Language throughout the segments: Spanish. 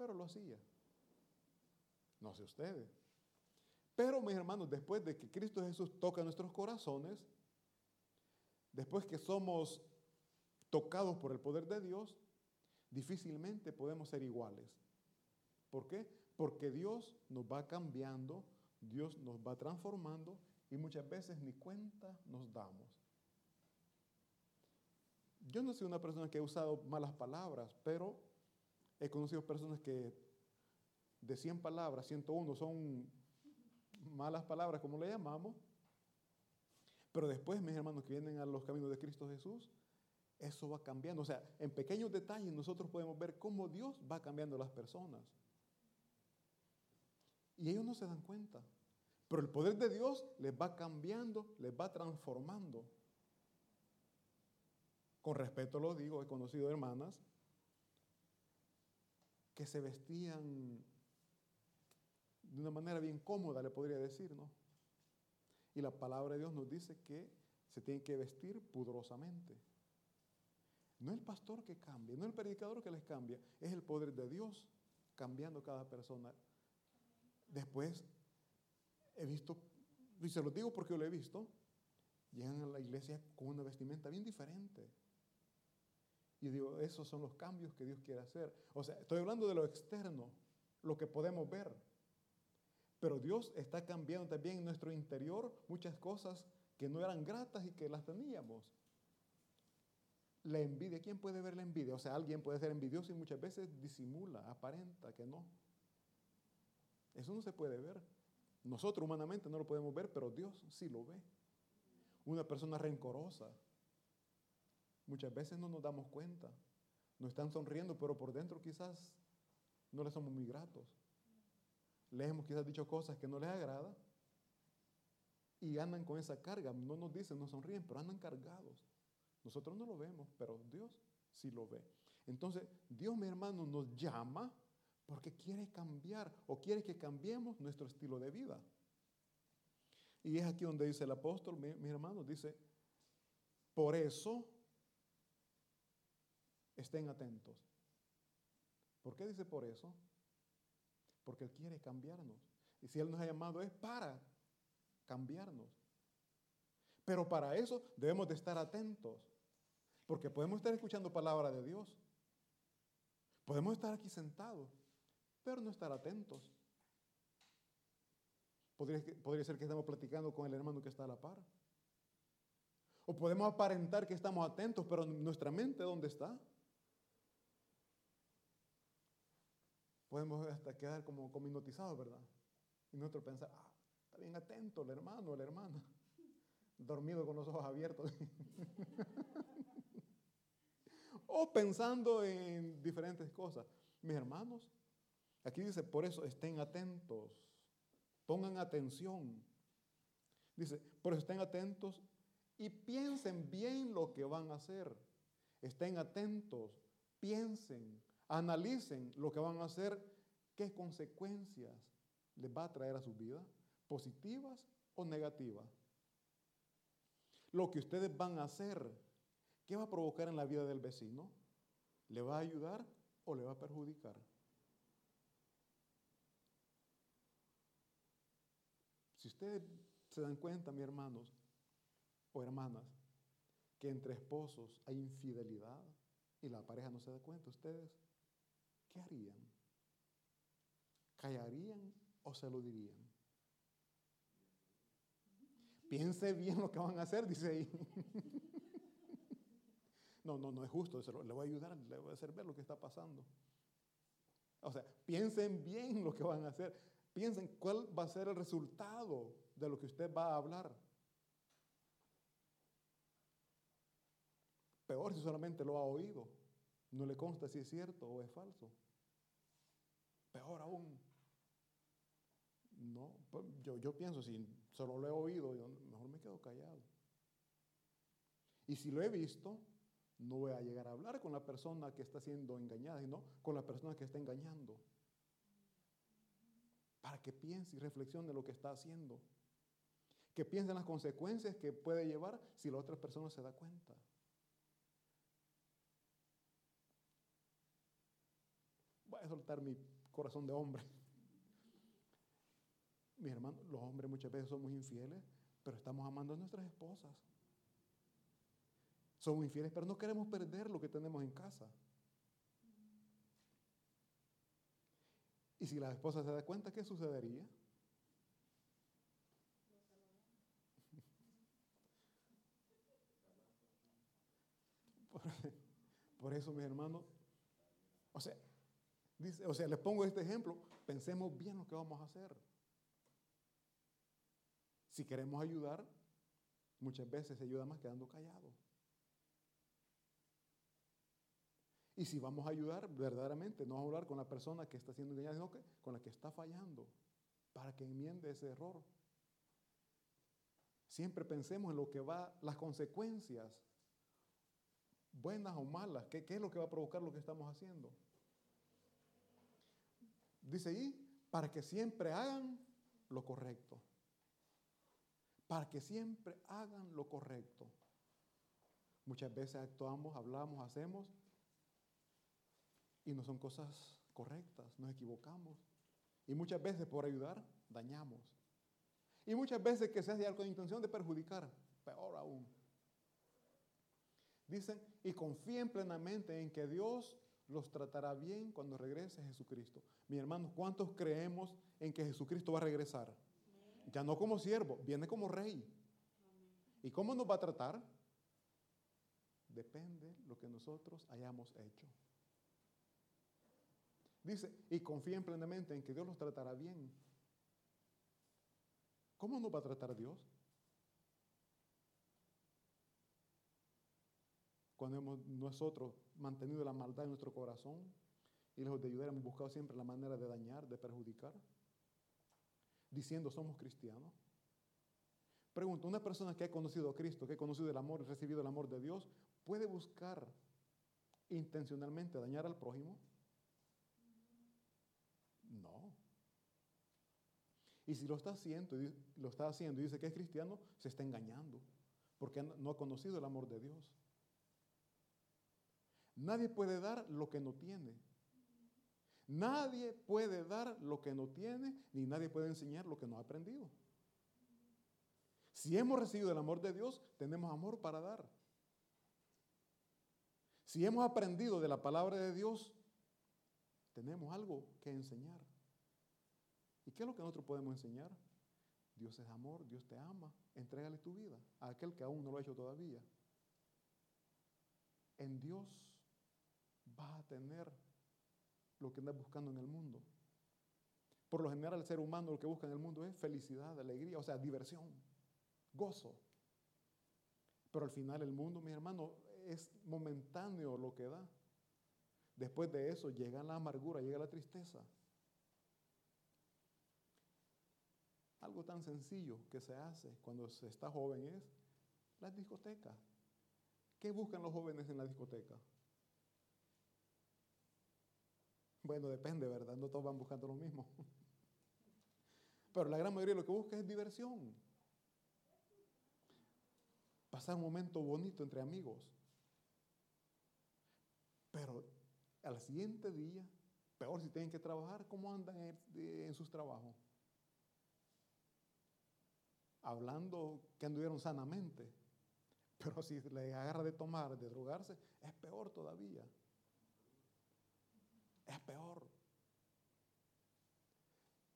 pero lo hacía. No sé ustedes. Pero mis hermanos, después de que Cristo Jesús toca nuestros corazones, después que somos tocados por el poder de Dios, difícilmente podemos ser iguales. ¿Por qué? Porque Dios nos va cambiando, Dios nos va transformando y muchas veces ni cuenta nos damos. Yo no soy una persona que ha usado malas palabras, pero he conocido personas que de 100 palabras, 101 son malas palabras, como le llamamos. Pero después, mis hermanos que vienen a los caminos de Cristo Jesús, eso va cambiando. O sea, en pequeños detalles nosotros podemos ver cómo Dios va cambiando a las personas. Y ellos no se dan cuenta. Pero el poder de Dios les va cambiando, les va transformando. Con respeto lo digo, he conocido hermanas que se vestían de una manera bien cómoda, le podría decir, ¿no? Y la palabra de Dios nos dice que se tienen que vestir pudorosamente. No el pastor que cambia, no el predicador que les cambia, es el poder de Dios cambiando cada persona. Después he visto, y se lo digo porque yo lo he visto, llegan a la iglesia con una vestimenta bien diferente. Y digo, esos son los cambios que Dios quiere hacer. O sea, estoy hablando de lo externo, lo que podemos ver. Pero Dios está cambiando también en nuestro interior muchas cosas que no eran gratas y que las teníamos. La envidia, ¿quién puede ver la envidia? O sea, alguien puede ser envidioso y muchas veces disimula, aparenta que no. Eso no se puede ver. Nosotros humanamente no lo podemos ver, pero Dios sí lo ve. Una persona rencorosa. Muchas veces no nos damos cuenta. No están sonriendo, pero por dentro quizás no le somos muy gratos les hemos quizás dicho cosas que no les agrada y andan con esa carga. No nos dicen, no sonríen, pero andan cargados. Nosotros no lo vemos, pero Dios sí lo ve. Entonces, Dios, mi hermano, nos llama porque quiere cambiar o quiere que cambiemos nuestro estilo de vida. Y es aquí donde dice el apóstol, mi hermanos, dice, por eso estén atentos. ¿Por qué dice por eso? porque Él quiere cambiarnos. Y si Él nos ha llamado es para cambiarnos. Pero para eso debemos de estar atentos, porque podemos estar escuchando palabra de Dios. Podemos estar aquí sentados, pero no estar atentos. Podría, podría ser que estamos platicando con el hermano que está a la par. O podemos aparentar que estamos atentos, pero nuestra mente, ¿dónde está? Podemos hasta quedar como, como hipnotizados, ¿verdad? Y nosotros pensar, ah, está bien atento el hermano o la hermana, dormido con los ojos abiertos. o pensando en diferentes cosas. Mis hermanos, aquí dice, por eso estén atentos, pongan atención. Dice, por eso estén atentos y piensen bien lo que van a hacer. Estén atentos, piensen, analicen lo que van a hacer, qué consecuencias les va a traer a su vida, positivas o negativas. Lo que ustedes van a hacer, ¿qué va a provocar en la vida del vecino? ¿Le va a ayudar o le va a perjudicar? Si ustedes se dan cuenta, mis hermanos o hermanas, que entre esposos hay infidelidad y la pareja no se da cuenta, ustedes ¿qué harían? ¿Callarían o se lo dirían? Piense bien lo que van a hacer, dice ahí. No, no, no es justo, le voy a ayudar, le voy a hacer ver lo que está pasando. O sea, piensen bien lo que van a hacer. Piensen cuál va a ser el resultado de lo que usted va a hablar. Peor si solamente lo ha oído. No le consta si es cierto o es falso. Peor aún. No, pues, yo, yo pienso, si solo lo he oído, yo mejor me quedo callado. Y si lo he visto, no voy a llegar a hablar con la persona que está siendo engañada, sino con la persona que está engañando. Para que piense y reflexione lo que está haciendo. Que piense en las consecuencias que puede llevar si la otra persona se da cuenta. Voy soltar mi corazón de hombre. Mi hermano, los hombres muchas veces somos infieles, pero estamos amando a nuestras esposas. Somos infieles, pero no queremos perder lo que tenemos en casa. Y si la esposa se da cuenta, ¿qué sucedería? Por, eso, mis hermanos, o sea, dice, o sea, les pongo este ejemplo, pensemos bien lo que vamos a hacer. Si queremos ayudar, muchas veces se ayuda más quedando callado. Y si vamos a ayudar, verdaderamente, no vamos a hablar con la persona que está siendo engañada, sino que con la que está fallando, para que enmiende ese error. Siempre pensemos en lo que va, las consecuencias, buenas o malas, qué, qué es lo que va a provocar lo que estamos haciendo. Dice ahí, para que siempre hagan lo correcto. Para que siempre hagan lo correcto. Muchas veces actuamos, hablamos, hacemos y no son cosas correctas, nos equivocamos. Y muchas veces por ayudar dañamos. Y muchas veces que se hace algo con intención de perjudicar, peor aún. Dicen, y confíen plenamente en que Dios los tratará bien cuando regrese Jesucristo. Mi hermano, ¿cuántos creemos en que Jesucristo va a regresar? Ya no como siervo, viene como rey. ¿Y cómo nos va a tratar? Depende lo que nosotros hayamos hecho. Dice, y confíen plenamente en que Dios los tratará bien. ¿Cómo nos va a tratar Dios? Cuando hemos nosotros mantenido la maldad en nuestro corazón y lejos de ayudar, hemos buscado siempre la manera de dañar, de perjudicar, diciendo somos cristianos. Pregunto, una persona que ha conocido a Cristo, que ha conocido el amor y recibido el amor de Dios, ¿puede buscar intencionalmente dañar al prójimo? No. Y si lo está haciendo, lo está haciendo y dice que es cristiano, se está engañando, porque no ha conocido el amor de Dios. Nadie puede dar lo que no tiene. Nadie puede dar lo que no tiene, ni nadie puede enseñar lo que no ha aprendido. Si hemos recibido el amor de Dios, tenemos amor para dar. Si hemos aprendido de la palabra de Dios, tenemos algo que enseñar. ¿Y qué es lo que nosotros podemos enseñar? Dios es amor, Dios te ama, entrégale tu vida a aquel que aún no lo ha hecho todavía. En Dios tener lo que andas buscando en el mundo. Por lo general el ser humano lo que busca en el mundo es felicidad, alegría, o sea, diversión, gozo. Pero al final el mundo, mi hermano, es momentáneo lo que da. Después de eso llega la amargura, llega la tristeza. Algo tan sencillo que se hace cuando se está joven es las discotecas. ¿Qué buscan los jóvenes en la discoteca? Bueno, depende, ¿verdad? No todos van buscando lo mismo. Pero la gran mayoría lo que busca es diversión. Pasar un momento bonito entre amigos. Pero al siguiente día, peor si tienen que trabajar, ¿cómo andan en, sus trabajos? Hablando que anduvieron sanamente. Pero si les agarra de tomar, de drogarse, es peor todavía es peor.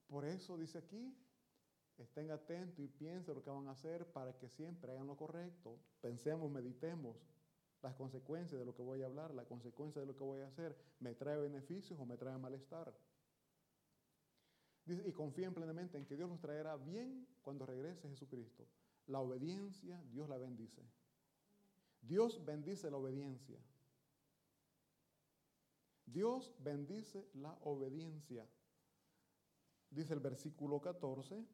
Por eso dice aquí, estén atentos y piensen lo que van a hacer para que siempre hagan lo correcto. Pensemos, meditemos las consecuencias de lo que voy a hablar, la consecuencia de lo que voy a hacer. ¿Me trae beneficios o me trae malestar? Dice, y confíen plenamente en que Dios los traerá bien cuando regrese Jesucristo. La obediencia, Dios la bendice. Dios bendice la obediencia. Dios bendice la obediencia. Dice el versículo 14.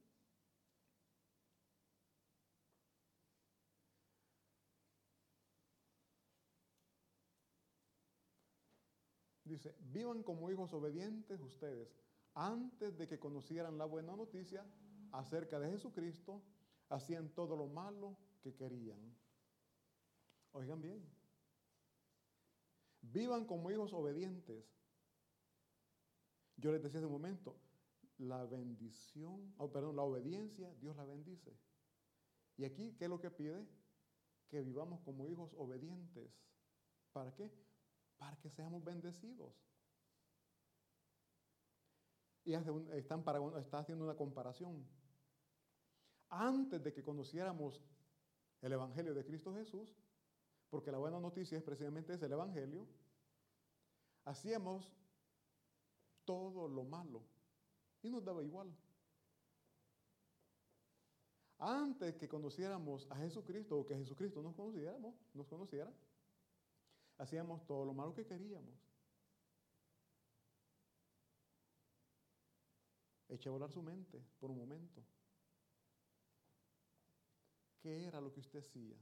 Dice, vivan como hijos obedientes ustedes antes de que conocieran la buena noticia acerca de Jesucristo, hacían todo lo malo que querían. Oigan bien, Vivan como hijos obedientes. Yo les decía hace un momento, la bendición, oh, perdón, la obediencia, Dios la bendice. Y aquí, ¿qué es lo que pide? Que vivamos como hijos obedientes. ¿Para qué? Para que seamos bendecidos. Y están para, está haciendo una comparación. Antes de que conociéramos el Evangelio de Cristo Jesús, porque la buena noticia es precisamente ese, el Evangelio, hacíamos todo lo malo y nos daba igual. Antes que conociéramos a Jesucristo o que Jesucristo nos conociéramos, nos conociera, hacíamos todo lo malo que queríamos. Eche a volar su mente por un momento. ¿Qué era lo que usted hacía?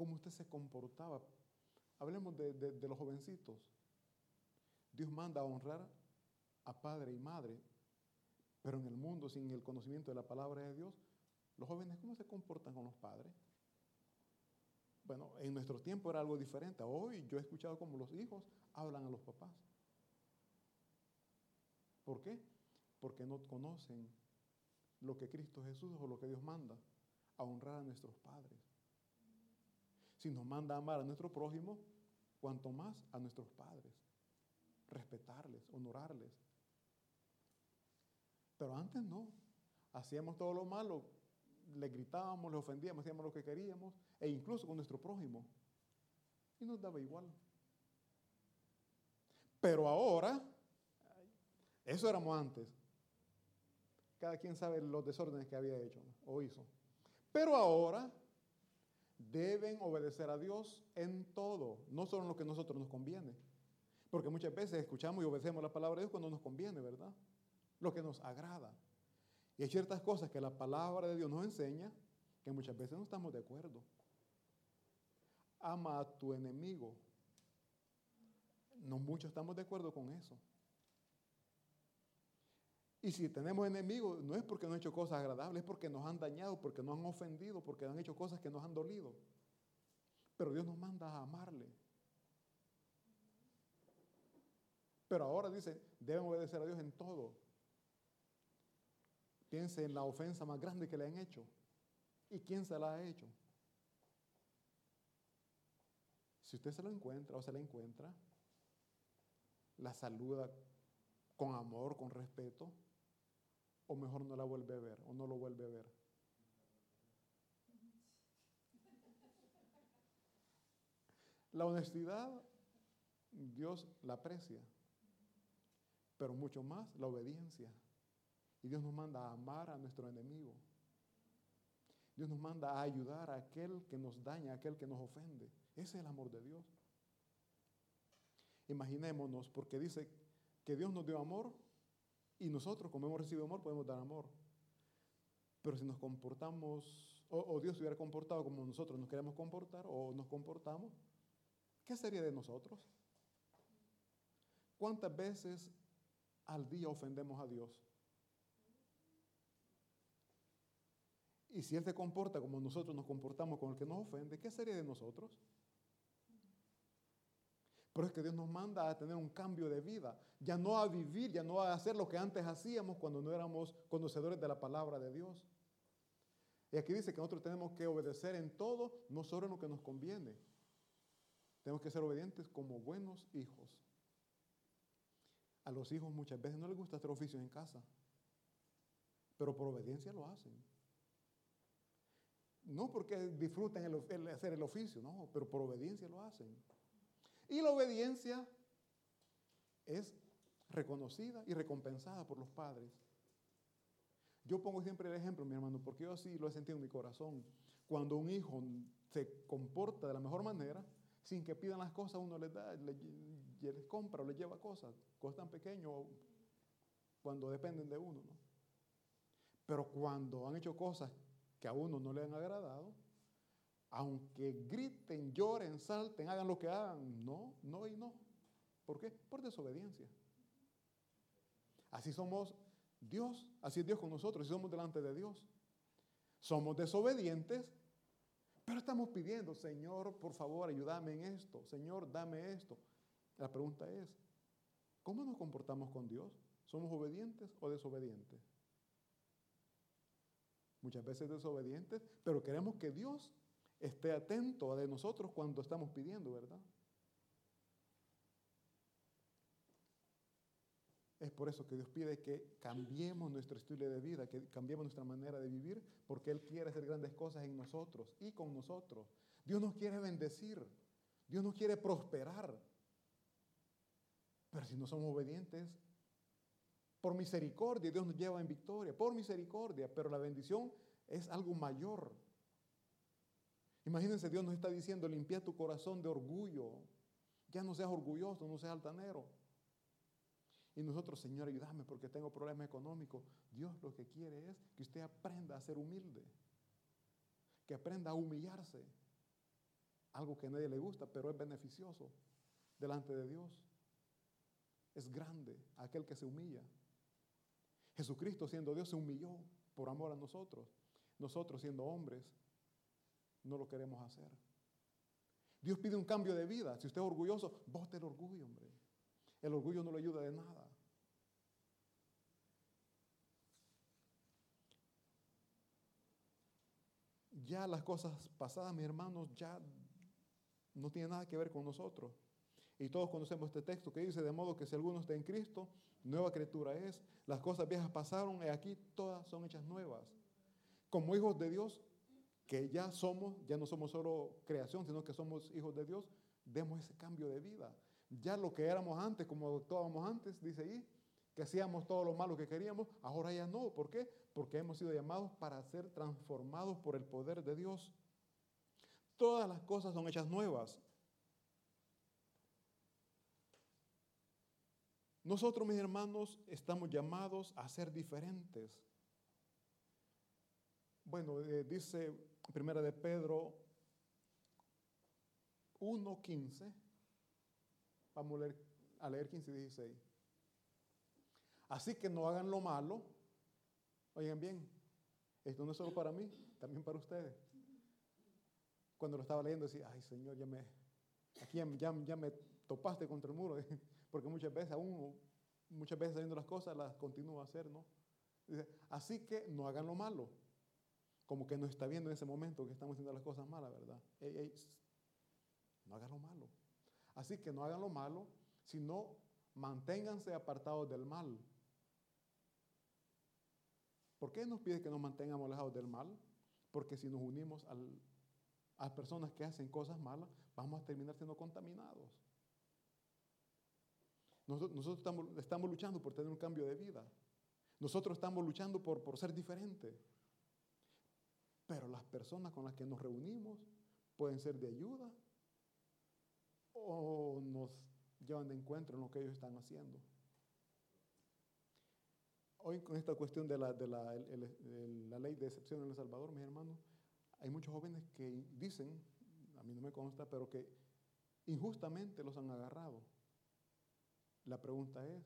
¿Cómo usted se comportaba? Hablemos de, los jovencitos. Dios manda a honrar a padre y madre, pero en el mundo sin el conocimiento de la palabra de Dios, los jóvenes, ¿cómo se comportan con los padres? Bueno, en nuestro tiempo era algo diferente. Hoy yo he escuchado cómo los hijos hablan a los papás. ¿Por qué? Porque no conocen lo que Cristo Jesús o lo que Dios manda, a honrar a nuestros padres. Si nos manda a amar a nuestro prójimo, cuanto más a nuestros padres respetarles, honorarles. Pero antes no. Hacíamos todo lo malo, le gritábamos, le ofendíamos, hacíamos lo que queríamos, e incluso con nuestro prójimo. Y nos daba igual. Pero ahora, eso éramos antes. Cada quien sabe los desórdenes que había hecho o hizo. Pero ahora deben obedecer a Dios en todo, no solo en lo que a nosotros nos conviene. Porque muchas veces escuchamos y obedecemos la palabra de Dios cuando nos conviene, ¿verdad? Lo que nos agrada. Y hay ciertas cosas que la palabra de Dios nos enseña que muchas veces no estamos de acuerdo. Ama a tu enemigo. No muchos estamos de acuerdo con eso. Y si tenemos enemigos, no es porque no han hecho cosas agradables, es porque nos han dañado, porque nos han ofendido, porque han hecho cosas que nos han dolido. Pero Dios nos manda a amarle. Pero ahora dice, deben obedecer a Dios en todo. Piense en la ofensa más grande que le han hecho. ¿Y quién se la ha hecho? Si usted se lo encuentra o se la encuentra, la saluda con amor, con respeto, o mejor no la vuelve a ver o no lo vuelve a ver. La honestidad, Dios la aprecia pero mucho más la obediencia. Y Dios nos manda a amar a nuestro enemigo. Dios nos manda a ayudar a aquel que nos daña, a aquel que nos ofende. Ese es el amor de Dios. Imaginémonos, porque dice que Dios nos dio amor y nosotros, como hemos recibido amor, podemos dar amor. Pero si nos comportamos, o, Dios se hubiera comportado como nosotros nos queremos comportar, o nos comportamos, ¿qué sería de nosotros? ¿Cuántas veces al día ofendemos a Dios. Y si Él se comporta como nosotros nos comportamos con el que nos ofende, ¿qué sería de nosotros? Pero es que Dios nos manda a tener un cambio de vida, ya no a vivir, ya no a hacer lo que antes hacíamos cuando no éramos conocedores de la palabra de Dios. Y aquí dice que nosotros tenemos que obedecer en todo, no solo en lo que nos conviene. Tenemos que ser obedientes como buenos hijos. A los hijos muchas veces no les gusta hacer oficios en casa, pero por obediencia lo hacen. No porque disfruten hacer el oficio, no, pero por obediencia lo hacen. Y la obediencia es reconocida y recompensada por los padres. Yo pongo siempre el ejemplo, mi hermano, porque yo así lo he sentido en mi corazón. Cuando un hijo se comporta de la mejor manera, sin que pidan las cosas, uno les da, les compra o les lleva cosas, cosas tan pequeñas cuando dependen de uno. ¿no? Pero cuando han hecho cosas que a uno no le han agradado, aunque griten, lloren, salten, hagan lo que hagan, no, no y no. ¿Por qué? Por desobediencia. Así somos Dios, así es Dios con nosotros, así somos delante de Dios. Somos desobedientes, pero estamos pidiendo, Señor, por favor, ayúdame en esto, Señor, dame esto. La pregunta es, ¿cómo nos comportamos con Dios? ¿Somos obedientes o desobedientes? Muchas veces desobedientes, pero queremos que Dios esté atento a de nosotros cuando estamos pidiendo, ¿verdad? Es por eso que Dios pide que cambiemos nuestro estilo de vida, que cambiemos nuestra manera de vivir, porque Él quiere hacer grandes cosas en nosotros y con nosotros. Dios nos quiere bendecir, Dios nos quiere prosperar. Pero si no somos obedientes, por misericordia Dios nos lleva en victoria, por misericordia, pero la bendición es algo mayor. Imagínense, Dios nos está diciendo, limpia tu corazón de orgullo. Ya no seas orgulloso, no seas altanero. Y nosotros, Señor, ayúdame porque tengo problemas económicos. Dios lo que quiere es que usted aprenda a ser humilde, que aprenda a humillarse. Algo que a nadie le gusta, pero es beneficioso delante de Dios. Es grande aquel que se humilla. Jesucristo siendo Dios se humilló por amor a nosotros. Nosotros siendo hombres no lo queremos hacer. Dios pide un cambio de vida. Si usted es orgulloso, bote el orgullo, hombre. El orgullo no le ayuda de nada. Ya las cosas pasadas, mis hermanos, ya no tienen nada que ver con nosotros. Y todos conocemos este texto que dice, de modo que si alguno está en Cristo, nueva criatura es. Las cosas viejas pasaron y aquí todas son hechas nuevas. Como hijos de Dios, que ya somos, ya no somos solo creación, sino que somos hijos de Dios, demos ese cambio de vida. Ya lo que éramos antes, como actuábamos antes, dice ahí, que hacíamos todo lo malo que queríamos, ahora ya no. ¿Por qué? Porque hemos sido llamados para ser transformados por el poder de Dios. Todas las cosas son hechas nuevas. Nosotros, mis hermanos, estamos llamados a ser diferentes. Bueno, eh, dice Primera de Pedro 1.15. Vamos a leer, a leer 15 y 16. Así que no hagan lo malo. Oigan bien, esto no es solo para mí, también para ustedes. Cuando lo estaba leyendo decía, ay Señor, ya me, aquí ya, ya me topaste contra el muro, porque muchas veces aún, muchas veces haciendo las cosas las continúo a hacer, ¿no? Dice, así que no hagan lo malo, como que no está viendo en ese momento que estamos haciendo las cosas malas, ¿verdad? no hagan lo malo. Así que no hagan lo malo, sino manténganse apartados del mal. ¿Por qué nos pide que nos mantengamos alejados del mal? Porque si nos unimos a las personas que hacen cosas malas, vamos a terminar siendo contaminados. Nosotros, estamos, luchando por tener un cambio de vida. Nosotros estamos luchando por, por ser diferentes. Pero las personas con las que nos reunimos pueden ser de ayuda o nos llevan de encuentro en lo que ellos están haciendo. Hoy con esta cuestión de la, de la, la ley de excepción en El Salvador, mis hermanos, hay muchos jóvenes que dicen, a mí no me consta, pero que injustamente los han agarrado. La pregunta es,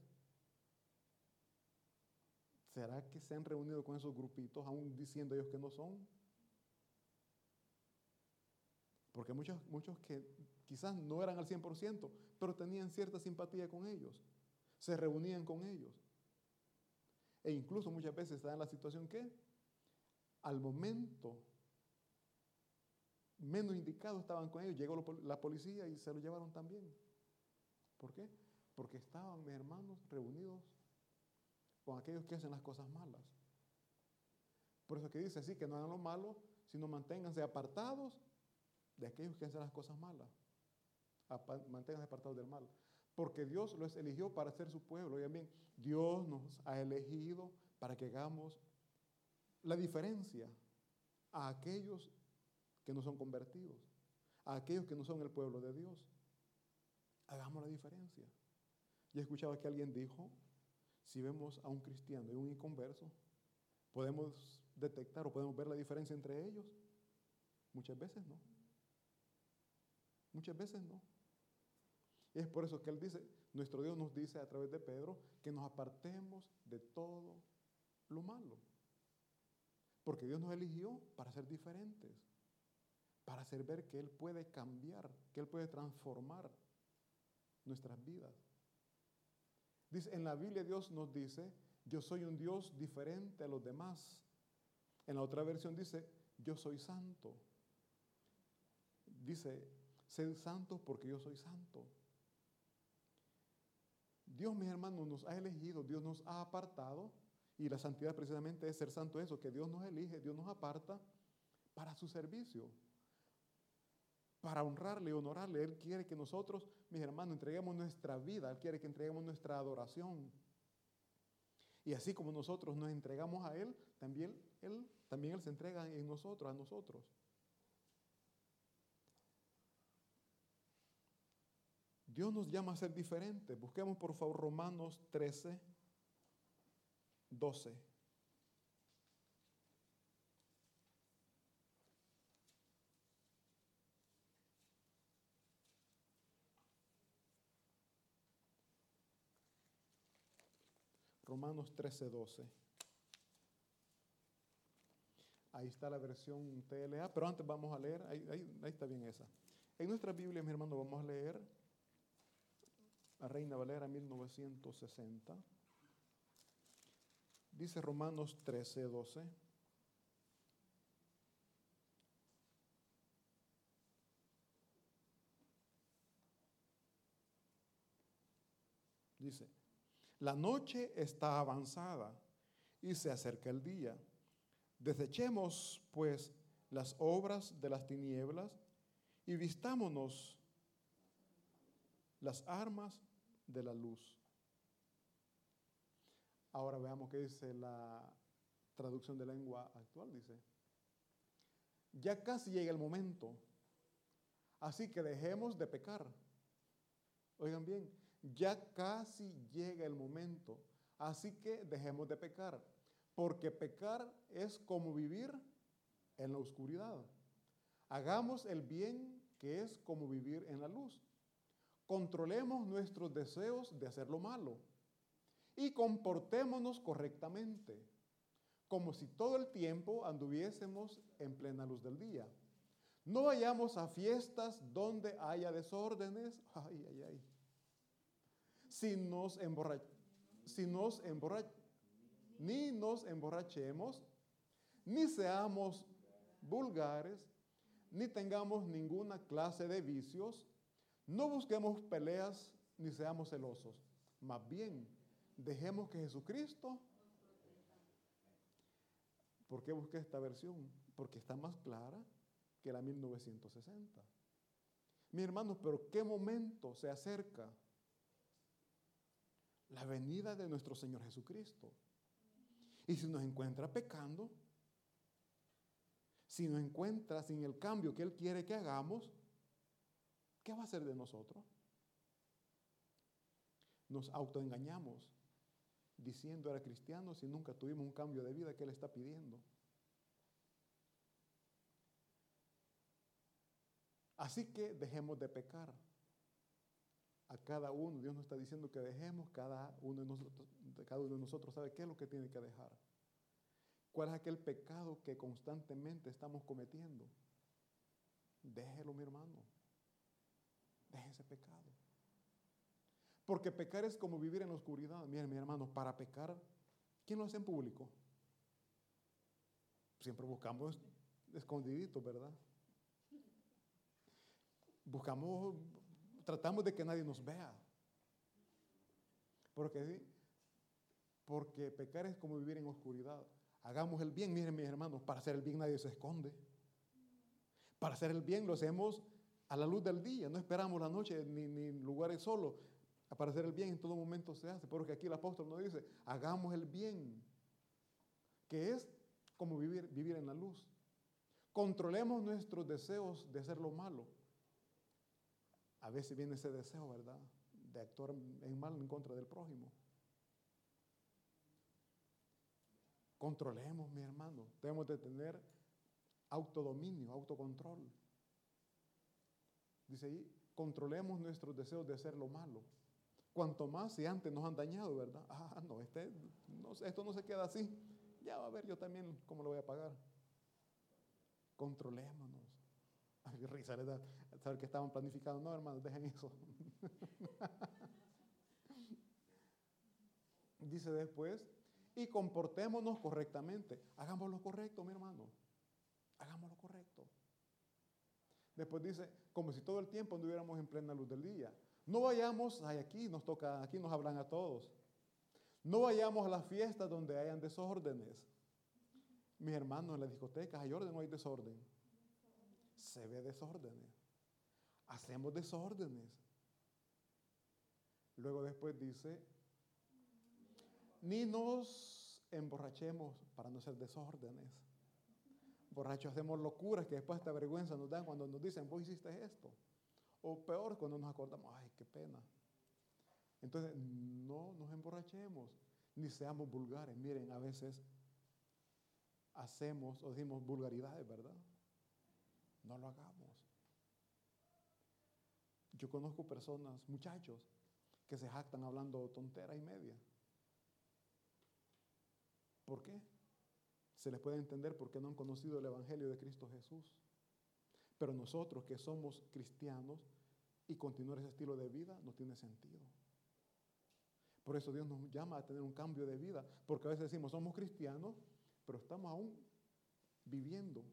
¿será que se han reunido con esos grupitos aún diciendo ellos que no son? Porque muchos, muchos que quizás no eran al 100%, pero tenían cierta simpatía con ellos, se reunían con ellos. E incluso muchas veces está en la situación que al momento menos indicado estaban con ellos, llegó la policía y se lo llevaron también. ¿Por qué? Porque estaban mis hermanos reunidos con aquellos que hacen las cosas malas. Por eso que dice así, que no hagan lo malo, sino manténganse apartados de aquellos que hacen las cosas malas. Manténganse apartados del mal. Porque Dios los eligió para ser su pueblo. Oigan bien, Dios nos ha elegido para que hagamos la diferencia a aquellos que no son convertidos, a aquellos que no son el pueblo de Dios. Hagamos la diferencia. Yo escuchaba que alguien dijo, si vemos a un cristiano y un inconverso, podemos detectar o podemos ver la diferencia entre ellos. Muchas veces no. Muchas veces no. Y es por eso que Él dice, nuestro Dios nos dice a través de Pedro, que nos apartemos de todo lo malo. Porque Dios nos eligió para ser diferentes, para hacer ver que Él puede cambiar, que Él puede transformar. nuestras vidas. Dice, en la Biblia Dios nos dice, yo soy un Dios diferente a los demás. En la otra versión dice, yo soy santo. Dice, sed santos porque yo soy santo. Dios, mis hermanos, nos ha elegido, Dios nos ha apartado, y la santidad precisamente es ser santo eso, que Dios nos elige, Dios nos aparta para su servicio, para honrarle y honorarle. Él quiere que nosotros, mis hermanos, entreguemos nuestra vida, Él quiere que entreguemos nuestra adoración. Y así como nosotros nos entregamos a Él, también Él, también él se entrega en nosotros, a nosotros. Dios nos llama a ser diferentes. Busquemos por favor Romanos 13, 12. Romanos 13, 12. Ahí está la versión TLA, pero antes vamos a leer, ahí, ahí, ahí está bien esa. En nuestra Biblia, mi hermano, vamos a leer a Reina Valera 1960. Dice Romanos 13, 12. Dice, la noche está avanzada y se acerca el día. Desechemos, pues, las obras de las tinieblas y vistámonos las armas de la luz. Ahora veamos qué dice la traducción de lengua actual. Dice, ya casi llega el momento, así que dejemos de pecar. Oigan bien, ya casi llega el momento, así que dejemos de pecar, porque pecar es como vivir en la oscuridad. Hagamos el bien que es como vivir en la luz. Controlemos nuestros deseos de hacer lo malo y comportémonos correctamente, como si todo el tiempo anduviésemos en plena luz del día. No vayamos a fiestas donde haya desórdenes, ay, ay, ay. Si nos, si nos ni nos emborrachemos, ni seamos vulgares, ni tengamos ninguna clase de vicios, no busquemos peleas ni seamos celosos. Más bien, dejemos que Jesucristo... ¿Por qué busqué esta versión? Porque está más clara que la 1960. Mi hermanos, pero ¿qué momento se acerca? La venida de nuestro Señor Jesucristo. Y si nos encuentra pecando, si nos encuentra sin el cambio que Él quiere que hagamos, ¿qué va a hacer de nosotros? Nos autoengañamos diciendo era cristiano si nunca tuvimos un cambio de vida que Él está pidiendo. Así que dejemos de pecar. A cada uno, Dios nos está diciendo que dejemos, cada uno de nosotros, cada uno de nosotros sabe qué es lo que tiene que dejar. ¿Cuál es aquel pecado que constantemente estamos cometiendo? Déjelo, mi hermano. Ese pecado. Porque pecar es como vivir en oscuridad. Miren, mi hermano, para pecar, ¿quién lo hace en público? Siempre buscamos escondiditos, ¿verdad? Buscamos, tratamos de que nadie nos vea. Porque, porque pecar es como vivir en oscuridad. Hagamos el bien, miren mis hermanos, para hacer el bien nadie se esconde. Para hacer el bien lo hacemos a la luz del día, no esperamos la noche ni, lugares solos. Para hacer el bien en todo momento se hace, porque aquí el apóstol nos dice, hagamos el bien, que es como vivir, vivir en la luz. Controlemos nuestros deseos de hacer lo malo. A veces viene ese deseo, ¿verdad? De actuar en mal en contra del prójimo. Controlemos, mi hermano. Debemos de tener autodominio, autocontrol. Dice ahí, controlemos nuestros deseos de hacer lo malo. Cuanto más si antes nos han dañado, ¿verdad? Ah, no, este, esto no se queda así. Ya va a ver yo también cómo lo voy a pagar. Controlémonos. Risa, ¿verdad? Saber que estaban planificando. No, hermanos, dejen eso. Dice después, y comportémonos correctamente. Hagamos lo correcto, mi hermano. Hagamos lo correcto. Después dice, como si todo el tiempo anduviéramos en plena luz del día. No vayamos, ay, aquí nos toca, aquí nos hablan a todos. No vayamos a las fiestas donde hayan desórdenes. Mis hermanos, en las discotecas hay orden o hay desorden. Se ve desórdenes. Hacemos desórdenes. Luego después dice, ni nos emborrachemos para no ser desórdenes. Borrachos hacemos locuras que después esta vergüenza nos dan cuando nos dicen, vos hiciste esto. O peor, cuando nos acordamos, ay, qué pena. Entonces, no nos emborrachemos, ni seamos vulgares. Miren, a veces hacemos o decimos vulgaridades, ¿verdad? No lo hagamos. Yo conozco personas, muchachos, que se jactan hablando tontera y media. ¿Por qué? Se les puede entender por qué no han conocido el Evangelio de Cristo Jesús. Pero nosotros que somos cristianos y continuar ese estilo de vida no tiene sentido. Por eso Dios nos llama a tener un cambio de vida, porque a veces decimos somos cristianos, pero estamos aún viviendo,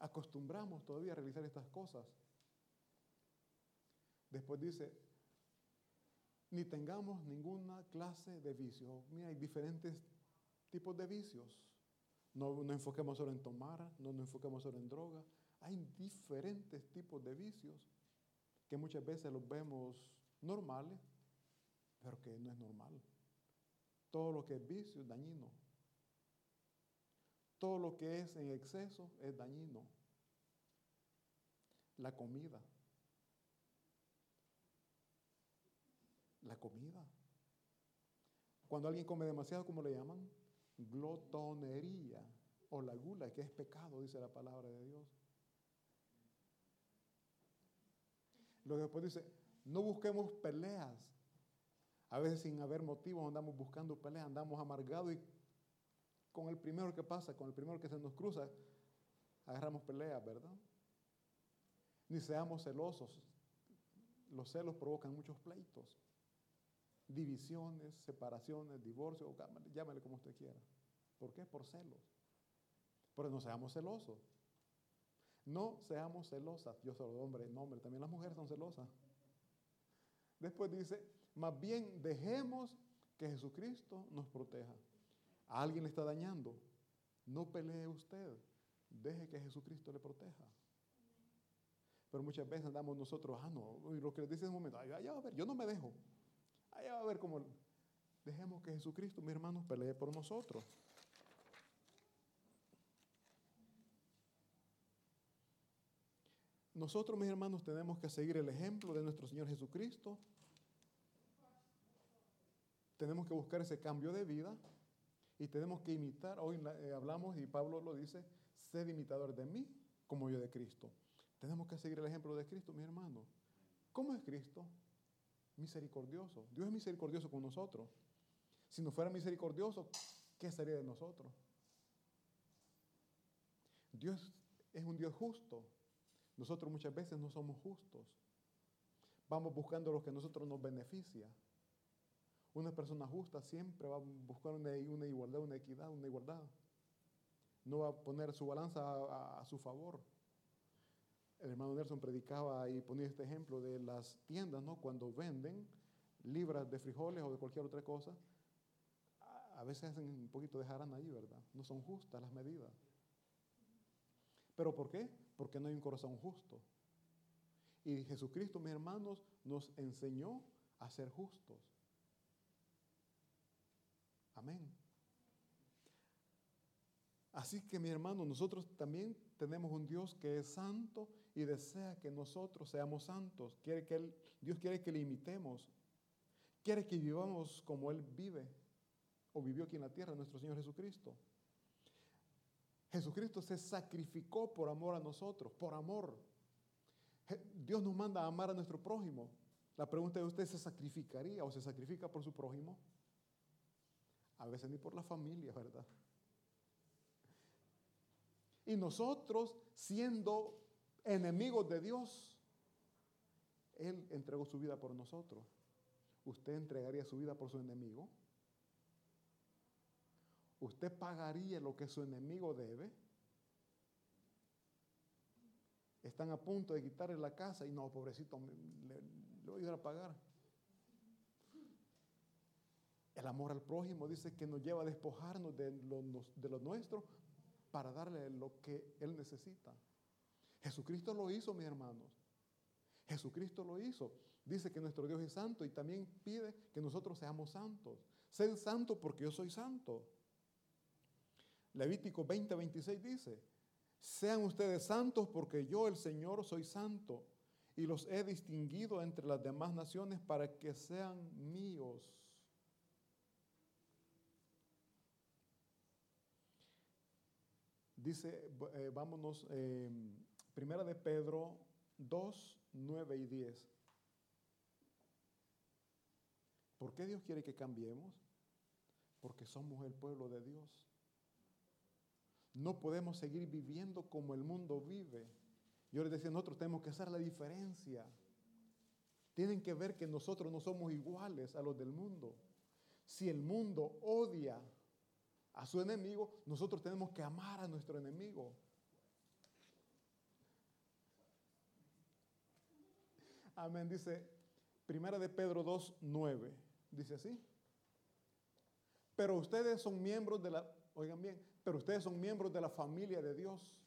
acostumbramos todavía a realizar estas cosas. Después dice, ni tengamos ninguna clase de vicio. Mira, hay diferentes tipos de vicios. No nos enfoquemos solo en tomar, no nos enfoquemos solo en droga. Hay diferentes tipos de vicios que muchas veces los vemos normales, pero que no es normal. Todo lo que es vicio es dañino. Todo lo que es en exceso es dañino. La comida. La comida. Cuando alguien come demasiado, ¿cómo le llaman? Glotonería o la gula, que es pecado, dice la palabra de Dios. Luego después dice, no busquemos peleas. A veces sin haber motivos andamos buscando peleas, andamos amargados y con el primero que pasa, con el primero que se nos cruza, agarramos peleas, ¿verdad? Ni seamos celosos. Los celos provocan muchos pleitos, divisiones, separaciones, divorcio, llámale como usted quiera. ¿Por qué? Por celos. Pero no seamos celosos. No seamos celosas. Yo soy hombre, no, hombre, también las mujeres son celosas. Después dice, más bien dejemos que Jesucristo nos proteja. A alguien le está dañando. No pelee usted. Deje que Jesucristo le proteja. Pero muchas veces andamos nosotros, ah, no, y lo que les dice en un momento, ay, va a ver, yo no me dejo. Allá va a ver cómo. Dejemos que Jesucristo, mi hermano, pelee por nosotros. Nosotros, mis hermanos, tenemos que seguir el ejemplo de nuestro Señor Jesucristo. Tenemos que buscar ese cambio de vida y tenemos que imitar. Hoy eh, hablamos y Pablo lo dice, sed imitador de mí como yo de Cristo. Tenemos que seguir el ejemplo de Cristo, mis hermanos. ¿Cómo es Cristo? Misericordioso. Dios es misericordioso con nosotros. Si no fuera misericordioso, ¿qué sería de nosotros? Dios es un Dios justo. Nosotros muchas veces no somos justos. Vamos buscando lo que a nosotros nos beneficia. Una persona justa siempre va a buscar una, igualdad, una equidad, una igualdad. No va a poner su balanza a, a su favor. El hermano Nelson predicaba y ponía este ejemplo de las tiendas, ¿no? Cuando venden libras de frijoles o de cualquier otra cosa, a veces hacen un poquito de jarana ahí, ¿verdad? No son justas las medidas. ¿Pero por qué? Porque no hay un corazón justo. Y Jesucristo, mis hermanos, nos enseñó a ser justos. Amén. Así que, mi hermano, nosotros también tenemos un Dios que es santo y desea que nosotros seamos santos. Quiere que él, Dios quiere que le imitemos. Quiere que vivamos como Él vive o vivió aquí en la tierra, nuestro Señor Jesucristo. Jesucristo se sacrificó por amor a nosotros, por amor. Dios nos manda a amar a nuestro prójimo. La pregunta de usted, ¿se sacrificaría o se sacrifica por su prójimo? A veces ni por la familia, ¿verdad? Y nosotros, siendo enemigos de Dios, Él entregó su vida por nosotros. ¿Usted entregaría su vida por su enemigo? ¿Usted pagaría lo que su enemigo debe? Están a punto de quitarle la casa y no, pobrecito, le, voy a ir a pagar. El amor al prójimo dice que nos lleva a despojarnos de lo, de lo nuestro para darle lo que Él necesita. Jesucristo lo hizo, mis hermanos. Jesucristo lo hizo. Dice que nuestro Dios es santo y también pide que nosotros seamos santos. Sed santo porque yo soy santo. Levítico 20, 26 dice, sean ustedes santos porque yo, el Señor, soy santo y los he distinguido entre las demás naciones para que sean míos. Dice, eh, vámonos, eh, primera de Pedro 2, 9 y 10. ¿Por qué Dios quiere que cambiemos? Porque somos el pueblo de Dios. No podemos seguir viviendo como el mundo vive. Yo les decía, nosotros tenemos que hacer la diferencia. Tienen que ver que nosotros no somos iguales a los del mundo. Si el mundo odia a su enemigo, nosotros tenemos que amar a nuestro enemigo. Amén. Dice Primera de Pedro 2, 9. Dice así. Pero ustedes son miembros de la, oigan bien, pero ustedes son miembros de la familia de Dios.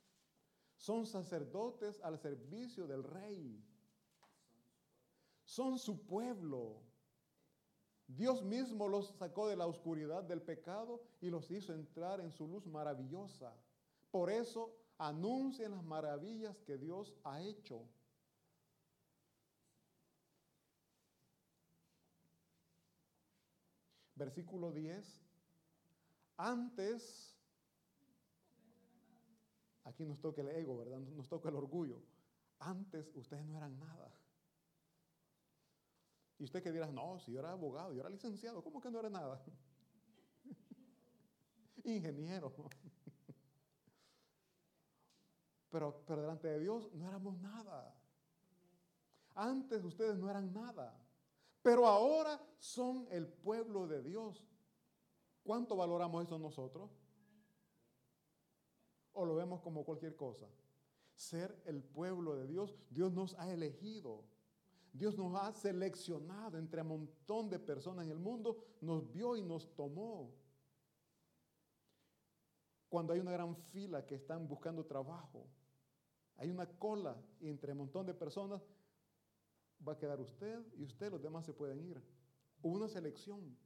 Son sacerdotes al servicio del rey. Son su pueblo. Dios mismo los sacó de la oscuridad del pecado y los hizo entrar en su luz maravillosa. Por eso anuncien las maravillas que Dios ha hecho. Versículo 10. Antes, aquí nos toca el ego, ¿verdad? Nos toca el orgullo. Antes ustedes no eran nada. Y usted que dirá, no, si yo era abogado, yo era licenciado, ¿cómo que no era nada? Ingeniero. pero, pero delante de Dios no éramos nada. Antes ustedes no eran nada. Pero ahora son el pueblo de Dios. ¿Cuánto valoramos eso nosotros? ¿O lo vemos como cualquier cosa? Ser el pueblo de Dios, Dios nos ha elegido. Dios nos ha seleccionado entre un montón de personas en el mundo, nos vio y nos tomó. Cuando hay una gran fila que están buscando trabajo, hay una cola entre un montón de personas, va a quedar usted y usted, los demás se pueden ir. Hubo una selección.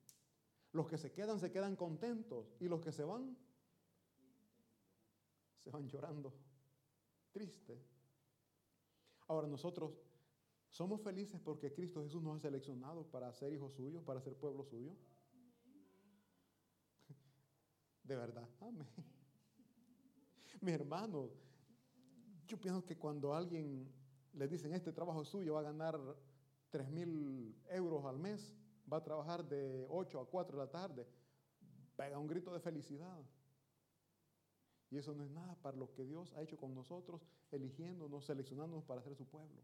Los que se quedan se quedan contentos y los que se van se van llorando, triste. Ahora nosotros somos felices porque Cristo Jesús nos ha seleccionado para ser hijos suyos, para ser pueblo suyo. De verdad, amén. Mi hermano, yo pienso que cuando alguien le dicen, este trabajo suyo va a ganar 3 mil euros al mes, va a trabajar de 8 a 4 de la tarde, pega un grito de felicidad. Y eso no es nada para lo que Dios ha hecho con nosotros, eligiéndonos, seleccionándonos para ser su pueblo.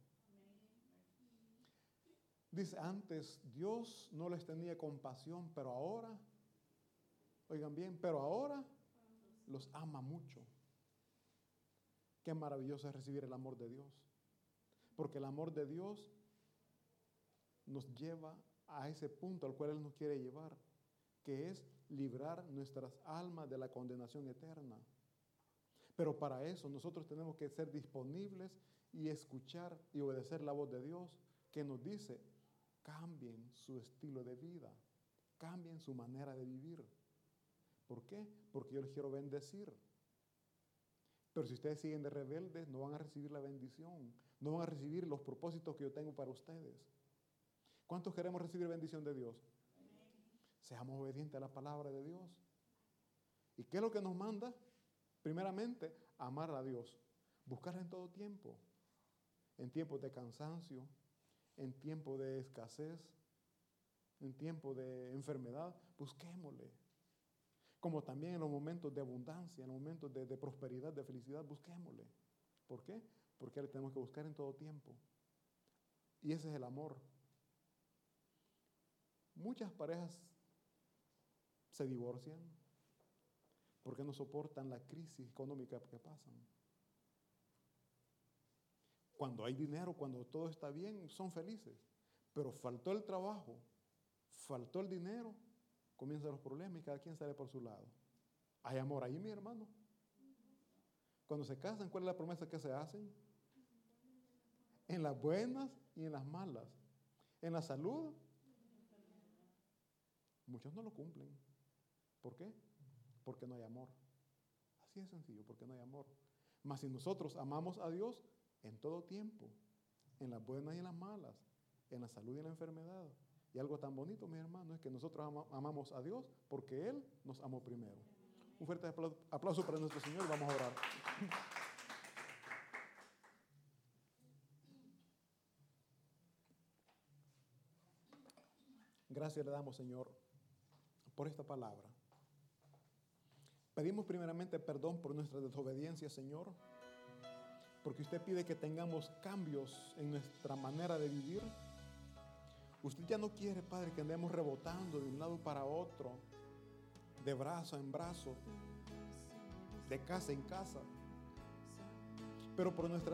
Dice, antes Dios no les tenía compasión, pero ahora, oigan bien, pero ahora los ama mucho. Qué maravilloso es recibir el amor de Dios. Porque el amor de Dios nos lleva a ese punto al cual Él nos quiere llevar, que es librar nuestras almas de la condenación eterna. Pero para eso nosotros tenemos que ser disponibles y escuchar y obedecer la voz de Dios que nos dice, cambien su estilo de vida, cambien su manera de vivir. ¿Por qué? Porque yo les quiero bendecir. Pero si ustedes siguen de rebeldes, no van a recibir la bendición, no van a recibir los propósitos que yo tengo para ustedes. ¿Cuántos queremos recibir bendición de Dios? Seamos obedientes a la palabra de Dios. ¿Y qué es lo que nos manda? Primeramente, amar a Dios, buscarla en todo tiempo, en tiempos de cansancio, en tiempos de escasez, en tiempos de enfermedad, busquémosle como también en los momentos de abundancia, en los momentos de, prosperidad, de felicidad, busquémosle. ¿Por qué? Porque le tenemos que buscar en todo tiempo. Y ese es el amor. Muchas parejas se divorcian porque no soportan la crisis económica que pasan. Cuando hay dinero, cuando todo está bien, son felices. Pero faltó el trabajo, faltó el dinero, comienzan los problemas y cada quien sale por su lado. ¿Hay amor ahí, mi hermano? Cuando se casan, ¿cuál es la promesa que se hacen? En las buenas y en las malas. En la salud. Muchos no lo cumplen. ¿Por qué? Porque no hay amor. Así es sencillo, porque no hay amor. Mas si nosotros amamos a Dios en todo tiempo, en las buenas y en las malas, en la salud y en la enfermedad. Y algo tan bonito, mi hermano, es que nosotros amamos a Dios porque Él nos amó primero. Un fuerte aplauso para nuestro Señor y vamos a orar. Gracias le damos, Señor, por esta palabra. Pedimos primeramente perdón por nuestra desobediencia, Señor, porque usted pide que tengamos cambios en nuestra manera de vivir. Usted ya no quiere, Padre, que andemos rebotando de un lado para otro, de brazo en brazo, de casa en casa. Pero por nuestra